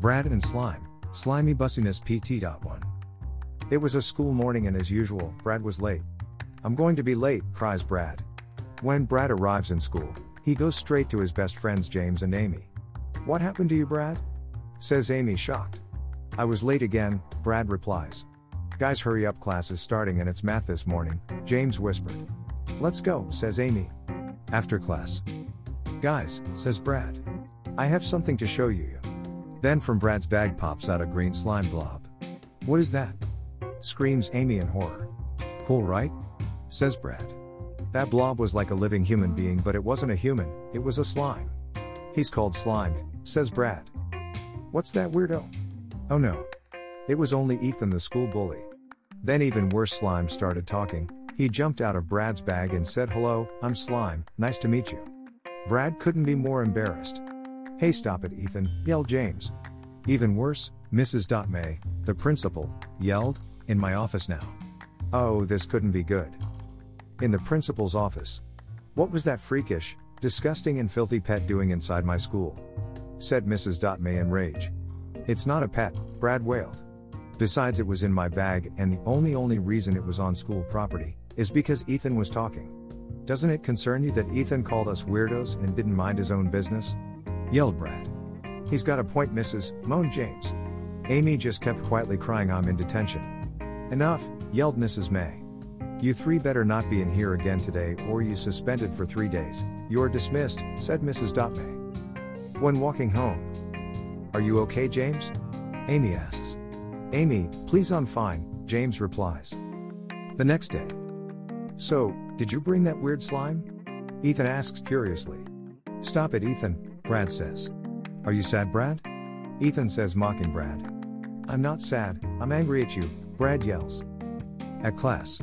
Brad and Slime, Slimy Bussiness PT.1. It was a school morning and as usual, Brad was late. I'm going to be late, cries Brad. When Brad arrives in school, he goes straight to his best friends James and Amy. What happened to you, Brad? says Amy, shocked. I was late again, Brad replies. Guys, hurry up, class is starting and it's math this morning, James whispered. Let's go, says Amy. After class. Guys, says Brad. I have something to show you. Then from Brad's bag pops out a green slime blob. What is that? Screams Amy in horror. Cool, right? Says Brad. That blob was like a living human being, but it wasn't a human, it was a slime. He's called Slime, says Brad. What's that weirdo? Oh no. It was only Ethan the school bully. Then even worse Slime started talking. He jumped out of Brad's bag and said hello, I'm Slime, nice to meet you. Brad couldn't be more embarrassed. Hey stop it Ethan, yelled James. Even worse, Mrs. Dot May, the principal, yelled, in my office now. Oh, this couldn't be good. In the principal's office. What was that freakish, disgusting and filthy pet doing inside my school? Said Mrs. Dot May in rage. It's not a pet, Brad wailed. Besides, it was in my bag, and the only only reason it was on school property is because Ethan was talking. Doesn't it concern you that Ethan called us weirdos and didn't mind his own business? Yelled Brad. He's got a point, Mrs. moaned James. Amy just kept quietly crying, I'm in detention. Enough, yelled Mrs. May. You three better not be in here again today or you suspended for three days. You're dismissed, said Mrs. May. When walking home. Are you okay, James? Amy asks. Amy, please I'm fine, James replies. The next day. So, did you bring that weird slime? Ethan asks curiously. Stop it, Ethan, Brad says. Are you sad, Brad? Ethan says, mocking Brad. I'm not sad, I'm angry at you, Brad yells. At class.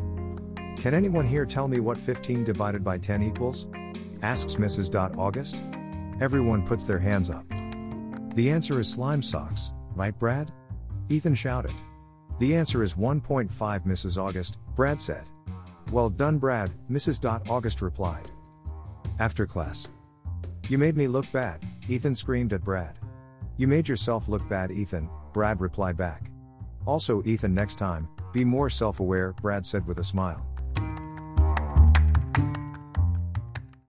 Can anyone here tell me what 15 divided by 10 equals? asks Mrs. August. Everyone puts their hands up. The answer is slime socks, right, Brad? Ethan shouted. The answer is 1.5, Mrs. August, Brad said. Well done, Brad, Mrs. August replied. After class. You made me look bad, Ethan screamed at Brad. You made yourself look bad, Ethan, Brad replied back. Also, Ethan, next time, be more self aware, Brad said with a smile.